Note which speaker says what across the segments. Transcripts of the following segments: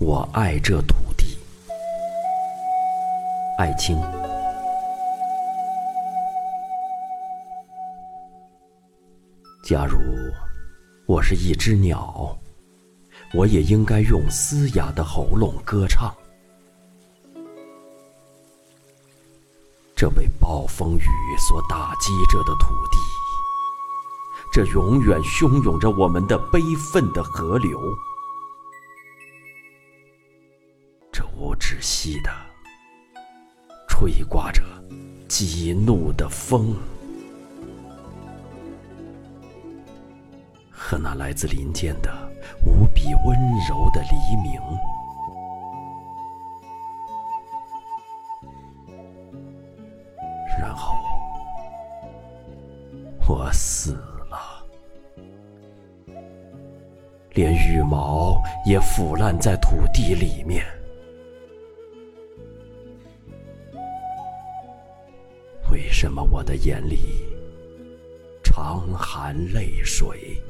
Speaker 1: 我爱这土地。爱卿，假如我是一只鸟，我也应该用嘶哑的喉咙歌唱。这被暴风雨所打击着的土地，这永远汹涌着我们的悲愤的河流，无止息的吹刮着激怒的风，和那来自林间的无比温柔的黎明。然后，我死了，连羽毛也腐烂在土地里面。为什么我的眼里常含泪水？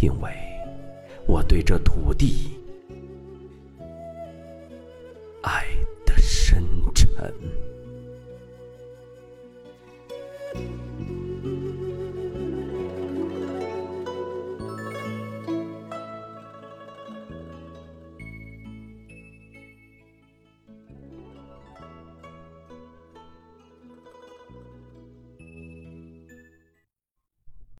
Speaker 1: 因为我对这土地。